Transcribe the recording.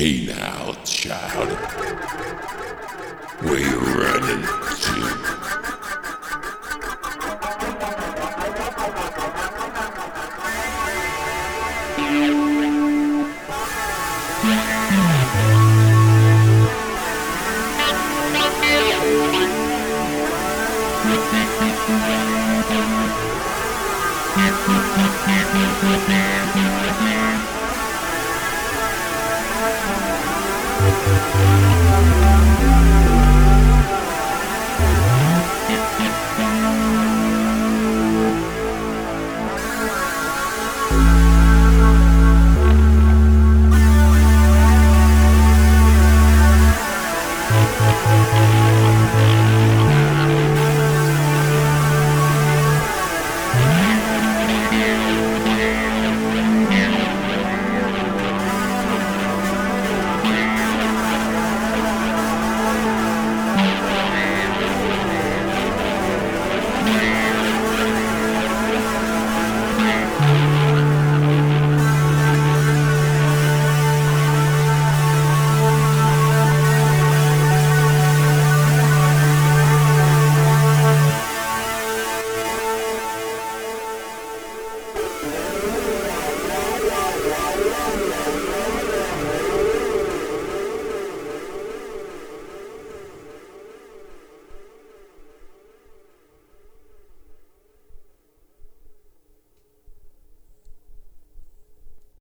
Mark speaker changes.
Speaker 1: Hey now, child. Where you running to?